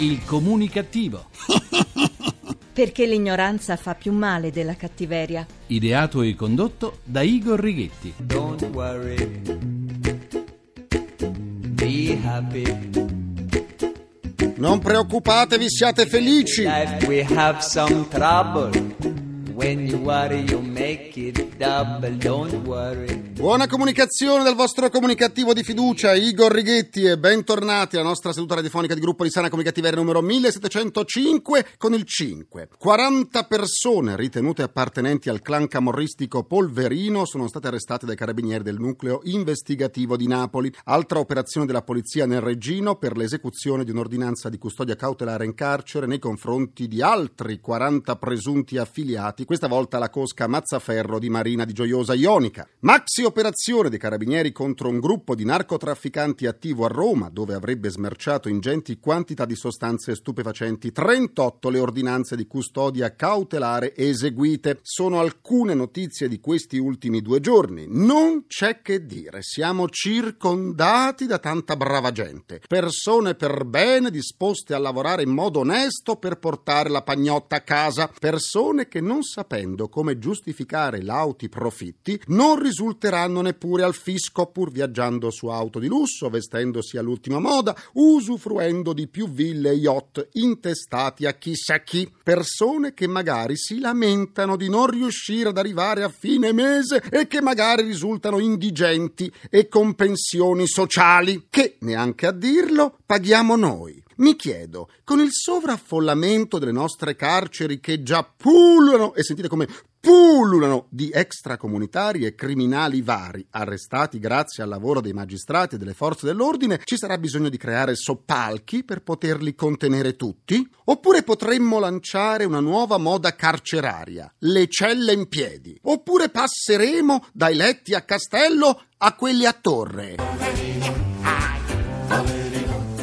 Il comunicativo. Perché l'ignoranza fa più male della cattiveria. Ideato e condotto da Igor Righetti. Don't worry. Be happy. Non preoccupatevi, siate felici. Life we have some trouble. When you worry, you Buona comunicazione dal vostro comunicativo di fiducia, Igor Righetti, e bentornati alla nostra seduta radiofonica di gruppo di sana comunicativa numero 1705 con il 5. 40 persone ritenute appartenenti al clan camorristico Polverino sono state arrestate dai carabinieri del nucleo investigativo di Napoli. Altra operazione della polizia nel Regino per l'esecuzione di un'ordinanza di custodia cautelare in carcere nei confronti di altri 40 presunti affiliati questa volta la cosca Mazzaferro di Marina di Gioiosa Ionica. Maxi operazione dei carabinieri contro un gruppo di narcotrafficanti attivo a Roma, dove avrebbe smerciato ingenti quantità di sostanze stupefacenti. 38 le ordinanze di custodia cautelare eseguite. Sono alcune notizie di questi ultimi due giorni. Non c'è che dire, siamo circondati da tanta brava gente. Persone per bene disposte a lavorare in modo onesto per portare la pagnotta a casa. Persone che non sapendo come giustificare lauti profitti, non risulteranno neppure al fisco pur viaggiando su auto di lusso, vestendosi all'ultima moda, usufruendo di più ville e yacht intestati a chissà chi. Persone che magari si lamentano di non riuscire ad arrivare a fine mese e che magari risultano indigenti e con pensioni sociali, che, neanche a dirlo, paghiamo noi. Mi chiedo, con il sovraffollamento delle nostre carceri che già pullulano, e sentite come pullulano di extracomunitari e criminali vari, arrestati grazie al lavoro dei magistrati e delle forze dell'ordine, ci sarà bisogno di creare soppalchi per poterli contenere tutti? Oppure potremmo lanciare una nuova moda carceraria, le celle in piedi? Oppure passeremo dai letti a castello a quelli a torre?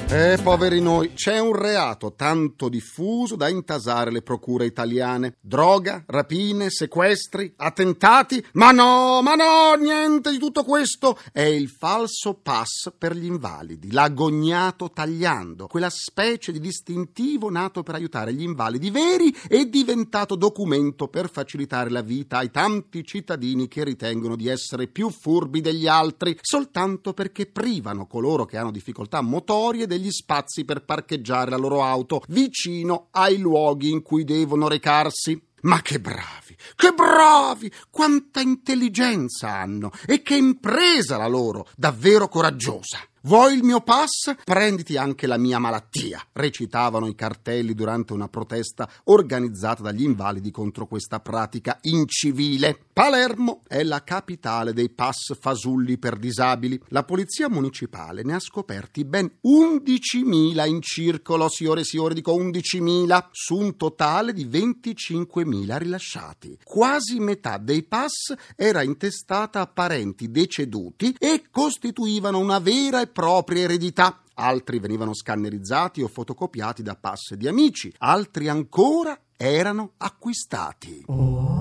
Eh, poveri noi, c'è un reato tanto diffuso da intasare le procure italiane. Droga, rapine, sequestri, attentati. Ma no, ma no, niente di tutto questo. È il falso pass per gli invalidi, l'agognato tagliando, quella specie di distintivo nato per aiutare gli invalidi veri e diventato documento per facilitare la vita ai tanti cittadini che ritengono di essere più furbi degli altri, soltanto perché privano coloro che hanno difficoltà motorie degli spazi per parcheggiare la loro auto vicino ai luoghi in cui devono recarsi. Ma che bravi, che bravi! Quanta intelligenza hanno e che impresa la loro, davvero coraggiosa. Vuoi il mio pass? Prenditi anche la mia malattia, recitavano i cartelli durante una protesta organizzata dagli invalidi contro questa pratica incivile. Palermo è la capitale dei pass fasulli per disabili. La polizia municipale ne ha scoperti ben 11.000 in circolo, signore e signore, dico 11.000, su un totale di 25.000 rilasciati. Quasi metà dei pass era intestata a parenti deceduti e costituivano una vera e propria eredità. Altri venivano scannerizzati o fotocopiati da pass di amici, altri ancora erano acquistati. Oh.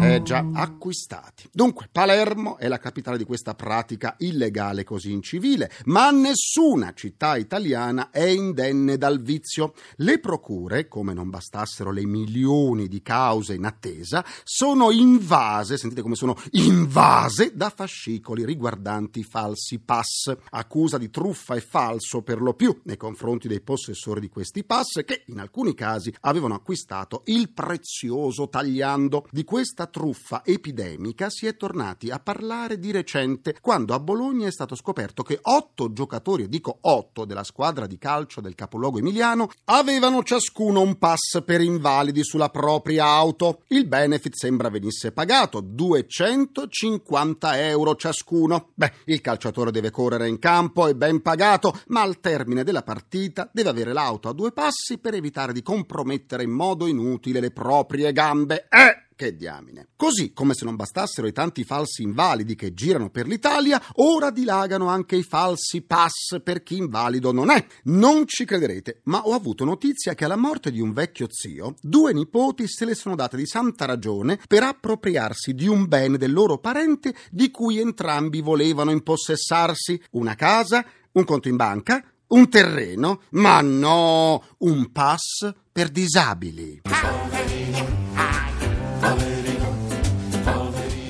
Eh già, acquistati. Dunque, Palermo è la capitale di questa pratica illegale così incivile, ma nessuna città italiana è indenne dal vizio. Le procure, come non bastassero le milioni di cause in attesa, sono invase, sentite come sono invase, da fascicoli riguardanti falsi pass. Accusa di truffa e falso per lo più nei confronti dei possessori di questi pass che in alcuni casi avevano acquistato il prezioso tagliando. Di questa truffa epidemica si è tornati a parlare di recente, quando a Bologna è stato scoperto che otto giocatori, dico otto, della squadra di calcio del capoluogo emiliano avevano ciascuno un pass per invalidi sulla propria auto. Il benefit sembra venisse pagato 250 euro ciascuno. Beh, il calciatore deve correre in campo, è ben pagato, ma al termine della partita deve avere l'auto a due passi per evitare di compromettere in modo inutile le proprie gambe. Eh! Che diamine. Così, come se non bastassero i tanti falsi invalidi che girano per l'Italia, ora dilagano anche i falsi pass per chi invalido non è. Non ci crederete, ma ho avuto notizia che alla morte di un vecchio zio, due nipoti se le sono date di santa ragione per appropriarsi di un bene del loro parente di cui entrambi volevano impossessarsi. Una casa, un conto in banca, Un terreno? Ma no, un pass per disabili.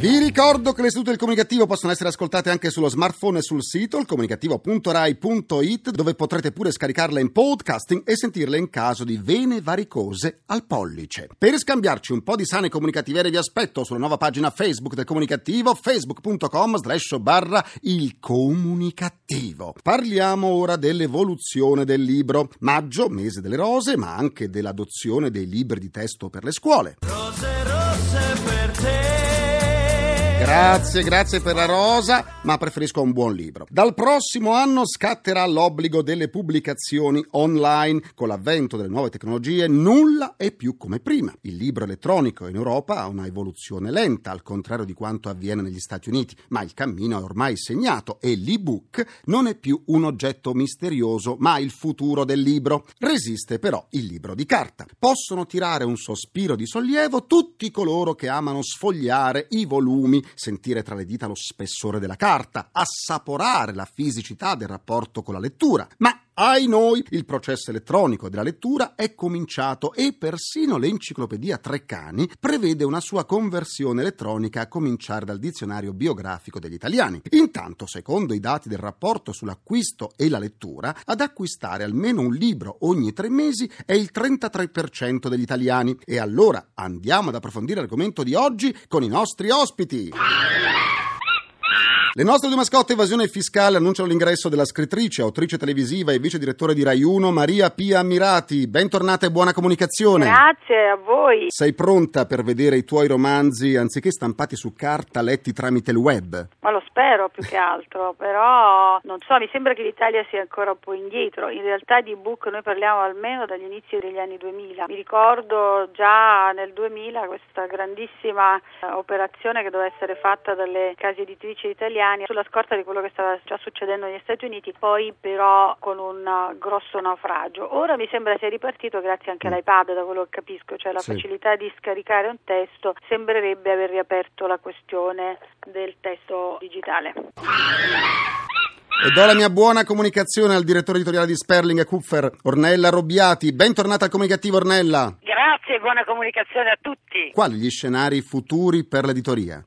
Vi ricordo che le sedute del comunicativo possono essere ascoltate anche sullo smartphone e sul sito ilcomunicativo.rai.it dove potrete pure scaricarle in podcasting e sentirle in caso di vene varicose al pollice. Per scambiarci un po' di sane comunicativiere vi aspetto sulla nuova pagina Facebook del comunicativo facebook.com slash barra il comunicativo. Parliamo ora dell'evoluzione del libro. Maggio, mese delle rose, ma anche dell'adozione dei libri di testo per le scuole. Rose te. Grazie, grazie per la rosa, ma preferisco un buon libro. Dal prossimo anno scatterà l'obbligo delle pubblicazioni online. Con l'avvento delle nuove tecnologie nulla è più come prima. Il libro elettronico in Europa ha una evoluzione lenta, al contrario di quanto avviene negli Stati Uniti, ma il cammino è ormai segnato e l'ebook non è più un oggetto misterioso, ma il futuro del libro. Resiste però il libro di carta. Possono tirare un sospiro di sollievo tutti coloro che amano sfogliare i volumi sentire tra le dita lo spessore della carta, assaporare la fisicità del rapporto con la lettura. Ma ai noi, il processo elettronico della lettura è cominciato e persino l'enciclopedia Treccani prevede una sua conversione elettronica a cominciare dal dizionario biografico degli italiani. Intanto, secondo i dati del rapporto sull'acquisto e la lettura, ad acquistare almeno un libro ogni tre mesi è il 33% degli italiani. E allora andiamo ad approfondire l'argomento di oggi con i nostri ospiti. Le nostre due mascotte evasione fiscale annunciano l'ingresso della scrittrice, autrice televisiva e vice direttore di Rai 1 Maria Pia Ammirati. Bentornata e buona comunicazione. Grazie a voi. Sei pronta per vedere i tuoi romanzi anziché stampati su carta, letti tramite il web? Ma lo spero più che altro, però non so, mi sembra che l'Italia sia ancora un po' indietro. In realtà di ebook noi parliamo almeno dagli inizi degli anni 2000. Mi ricordo già nel 2000 questa grandissima eh, operazione che doveva essere fatta dalle case editrici italiane sulla scorta di quello che stava già succedendo negli Stati Uniti, poi però con un grosso naufragio. Ora mi sembra sia ripartito grazie anche all'iPad, da quello che capisco, cioè la Sì. facilità di scaricare un testo sembrerebbe aver riaperto la questione del testo digitale. E do la mia buona comunicazione al direttore editoriale di Sperling e Kupfer, Ornella Robbiati. Bentornata al comunicativo Ornella. Grazie, buona comunicazione a tutti. Quali gli scenari futuri per l'editoria?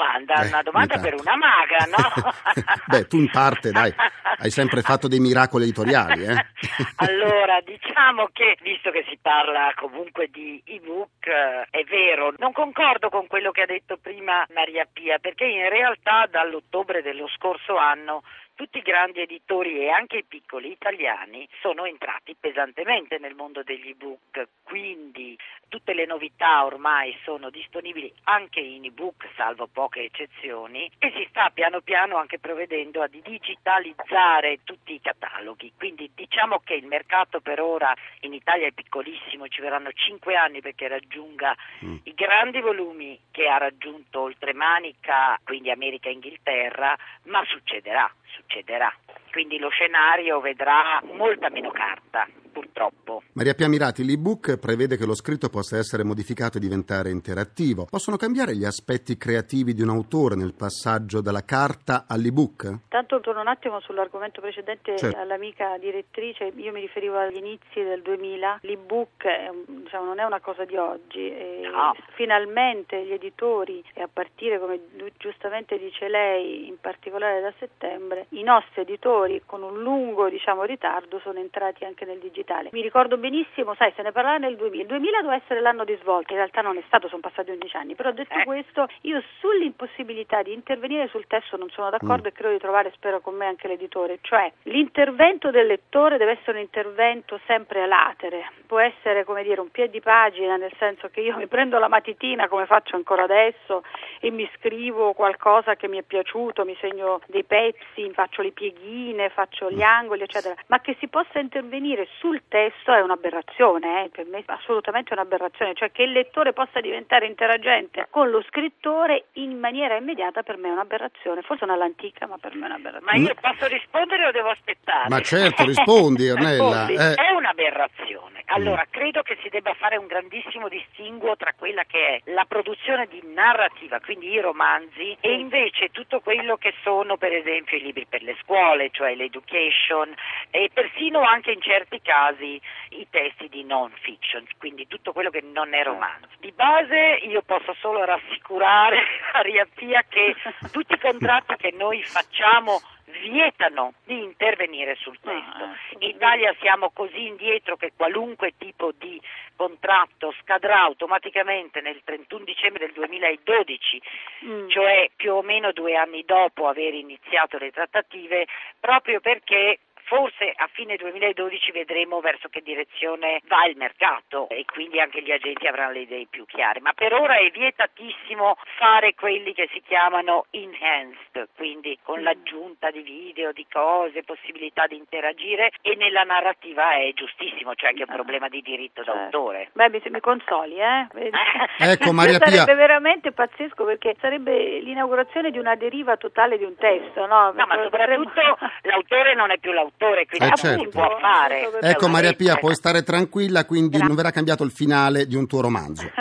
Domanda, Eh, una domanda per una maga, no? Beh, tu in parte, dai, hai sempre fatto dei miracoli editoriali, eh? allora, diciamo che visto che si parla comunque di ebook, eh, è vero, non concordo con quello che ha detto prima Maria Pia, perché in realtà dall'ottobre dello scorso anno tutti i grandi editori e anche i piccoli italiani sono entrati pesantemente nel mondo degli ebook, quindi tutte le novità ormai sono disponibili anche in ebook, salvo poche eccezioni, e si sta piano piano anche provvedendo a digitalizzare tutti i cataloghi. Quindi diciamo che il mercato per ora in Italia è piccolissimo, ci verranno cinque anni perché raggiunga Mm. i grandi volumi che ha raggiunto oltremanica, quindi America e Inghilterra, ma succederà, succederà. Quindi lo scenario vedrà molta meno carta, purtroppo. Maria Pia Mirati, l'ebook prevede che lo scritto possa essere modificato e diventare interattivo. Possono cambiare gli aspetti creativi di un autore nel passaggio dalla carta all'ebook? Tanto torno un attimo sull'argomento precedente Certo. all'amica direttrice, io mi riferivo agli inizi del 2000, l'ebook diciamo, non è una cosa di oggi, e No. finalmente gli editori, e a partire come giu- giustamente dice lei, in particolare da settembre, i nostri editori con un lungo diciamo, ritardo sono entrati anche nel digitale. Mi ricordo benissimo, sai, se ne parlava nel 2000, il 2000 doveva essere l'anno di svolta, in realtà non è stato, sono passati 11 anni, però detto Eh. questo, io sull'impossibilità di intervenire sul testo non sono d'accordo e credo di trovare, spero con me anche l'editore, cioè l'intervento del lettore deve essere un intervento sempre a latere, può essere come dire un piedi pagina, nel senso che io mi prendo la matitina come faccio ancora adesso e mi scrivo qualcosa che mi è piaciuto, mi segno dei pezzi, faccio le pieghine, faccio gli angoli, eccetera, ma che si possa intervenire sul testo è un'aberrazione, eh, per me è assolutamente un'aberrazione, cioè che il lettore possa diventare interagente con lo scrittore in maniera immediata per me è un'aberrazione, forse non all'antica, ma per me è Ma un'aberrazione. io posso rispondere o devo aspettare? Ma certo, rispondi, Ornella. Rispondi. Eh. È un'aberrazione. Allora, credo che si debba fare un grandissimo distinguo tra quella che è la produzione di narrativa, quindi i romanzi, e invece tutto quello che sono, per esempio, i libri per le scuole, cioè l'education, e persino anche in certi casi i testi di non fiction, quindi tutto quello che non è romanzo. Di base io posso solo rassicurare Maria Pia che tutti i contratti che noi facciamo vietano di intervenire sul testo. In Italia siamo così indietro che qualunque tipo di contratto scadrà automaticamente nel 31 dicembre del 2012, Mm. cioè più o meno due anni dopo aver iniziato le trattative, proprio perché forse a fine 2012 vedremo verso che direzione va il mercato e quindi anche gli agenti avranno le idee più chiare. Ma per ora è vietatissimo fare quelli che si chiamano enhanced, quindi con l'aggiunta di video, di cose, possibilità di interagire e nella narrativa è giustissimo, cioè che è un problema di diritto Certo. d'autore. Beh, mi, mi consoli, eh? Ecco, Maria Sarebbe Pia. veramente pazzesco perché sarebbe l'inaugurazione di una deriva totale di un testo, no? No, ma soprattutto l'autore non è più l'autore, quindi Eh, certo. può fare. Ecco Maria Pia, puoi stare tranquilla, quindi non verrà cambiato il finale di un tuo romanzo.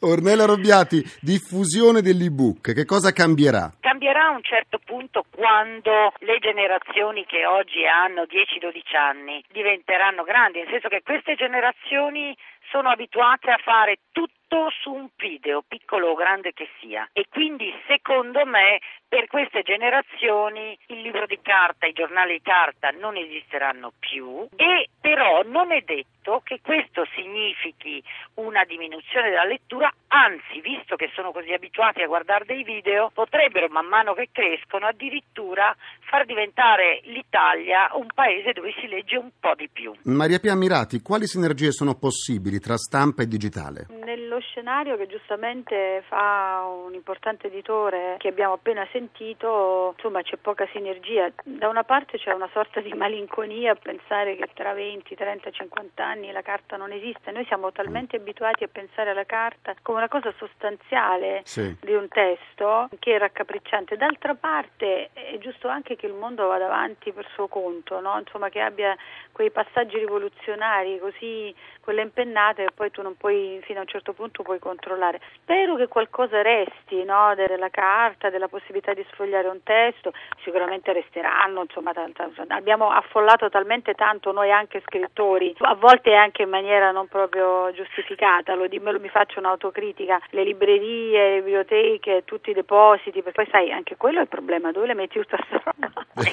Ornella Robbiati, diffusione dell'ebook, che cosa cambierà? Cambierà a un certo punto quando le generazioni che oggi hanno 10-12 anni diventeranno grandi, nel senso che queste generazioni sono abituate a fare tutto su un video, piccolo o grande che sia. E quindi secondo me per queste generazioni il libro di carta, i giornali di carta non esisteranno più e però non è detto che questo significhi una diminuzione della lettura, anzi, visto che sono così abituati a guardare dei video, potrebbero man mano che crescono addirittura far diventare l'Italia un paese dove si legge un po' di più. Maria Pia Mirati, quali sinergie sono possibili tra stampa e digitale? Nello scenario che giustamente fa un importante editore che abbiamo appena sentito, insomma c'è poca sinergia. Da una parte c'è una sorta di malinconia a pensare che tra 20, 30, 50 anni la carta non esiste. Noi siamo talmente abituati a pensare alla carta come una cosa sostanziale Sì. di un testo che è raccapricciante. D'altra parte è giusto anche che il mondo vada avanti per suo conto, no? Insomma che abbia quei passaggi rivoluzionari così con le impennate che poi tu non puoi fino a un certo punto puoi controllare. Spero che qualcosa resti no? della carta, della possibilità di sfogliare un testo, sicuramente resteranno, insomma tanta- abbiamo affollato talmente tanto noi anche scrittori, a volte anche in maniera non proprio giustificata, lo di- me lo- mi faccio un'autocritica, le librerie, le biblioteche, tutti i depositi, perché poi sai anche quello è il problema, dove le metti tutta sta roba?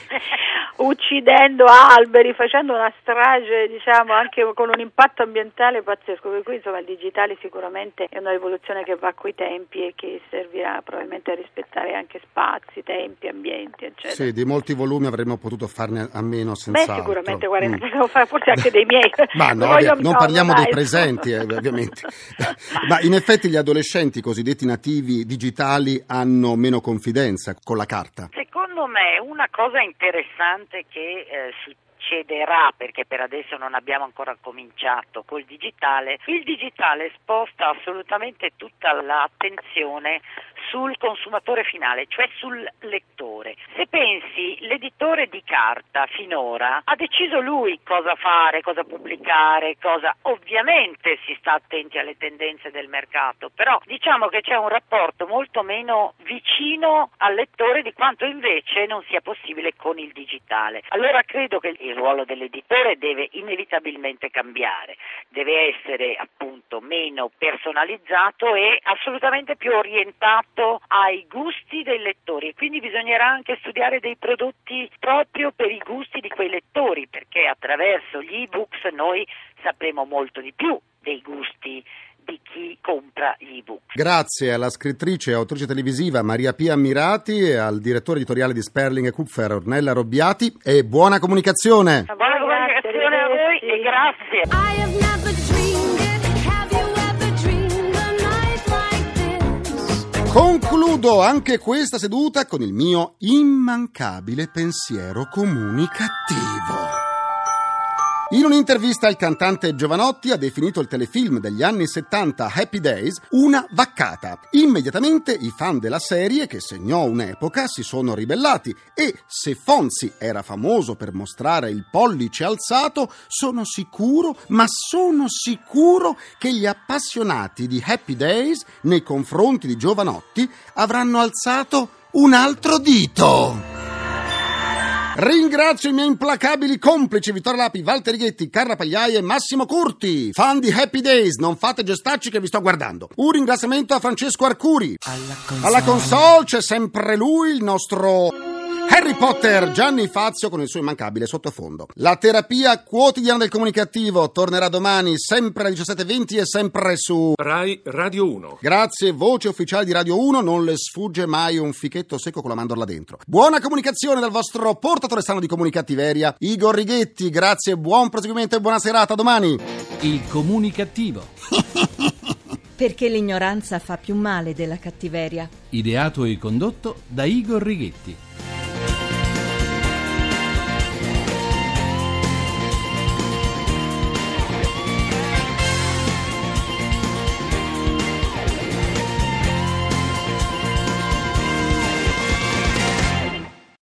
Uccidendo alberi, facendo una strage diciamo anche con un impatto ambientale pazzesco, per cui insomma il digitale sicuramente è una rivoluzione che va coi tempi e che servirà probabilmente a rispettare anche spazi, tempi, ambienti, eccetera. Sì, di molti volumi avremmo potuto farne a meno Beh, senz'altro. sicuramente, guarda, Mm. possiamo fare forse anche dei miei. Ma no, ovvia- non no, parliamo dai, dei presenti, eh, ovviamente. Ma in effetti gli adolescenti cosiddetti nativi digitali hanno meno confidenza con la carta. Secondo me una cosa interessante che eh, succederà, perché per adesso non abbiamo ancora cominciato col digitale, il digitale sposta assolutamente tutta l'attenzione sul consumatore finale, cioè sul lettore. Se pensi, l'editore di carta finora ha deciso lui cosa fare, cosa pubblicare, cosa ovviamente si sta attenti alle tendenze del mercato, però diciamo che c'è un rapporto molto meno vicino al lettore di quanto invece non sia possibile con il digitale. Allora credo che il ruolo dell'editore deve inevitabilmente cambiare, deve essere appunto meno personalizzato e assolutamente più orientato ai gusti dei lettori e quindi bisognerà anche studiare dei prodotti proprio per i gusti di quei lettori perché attraverso gli ebooks noi sapremo molto di più dei gusti di chi compra gli ebook. Grazie alla scrittrice e autrice televisiva Maria Pia Ammirati e al direttore editoriale di Sperling e Kupfer Ornella Robbiati e buona comunicazione! Buona comunicazione a voi e grazie. Concludo anche questa seduta con il mio immancabile pensiero comunicativo. In un'intervista il cantante Giovanotti ha definito il telefilm degli anni 70 Happy Days una vaccata. Immediatamente i fan della serie, che segnò un'epoca, si sono ribellati e se Fonzi era famoso per mostrare il pollice alzato, sono sicuro, ma sono sicuro che gli appassionati di Happy Days nei confronti di Giovanotti avranno alzato un altro dito. Ringrazio i miei implacabili complici Vittorio Lapi, Walter Righetti, Carla Pagliai e Massimo Curti. Fan di Happy Days, non fate gestacci che vi sto guardando. Un ringraziamento a Francesco Arcuri. Alla console c'è sempre lui, il nostro Harry Potter, Gianni Fazio con il suo immancabile sottofondo. La terapia quotidiana del comunicativo tornerà domani sempre alle 17.20 e sempre su... Rai Radio 1. Grazie, voce ufficiale di Radio 1, non le sfugge mai un fichetto secco con la mandorla dentro. Buona comunicazione dal vostro portatore sano di comunicattiveria, Igor Righetti. Grazie, buon proseguimento e buona serata, a domani. Il comunicativo. Perché l'ignoranza fa più male della cattiveria. Ideato e condotto da Igor Righetti.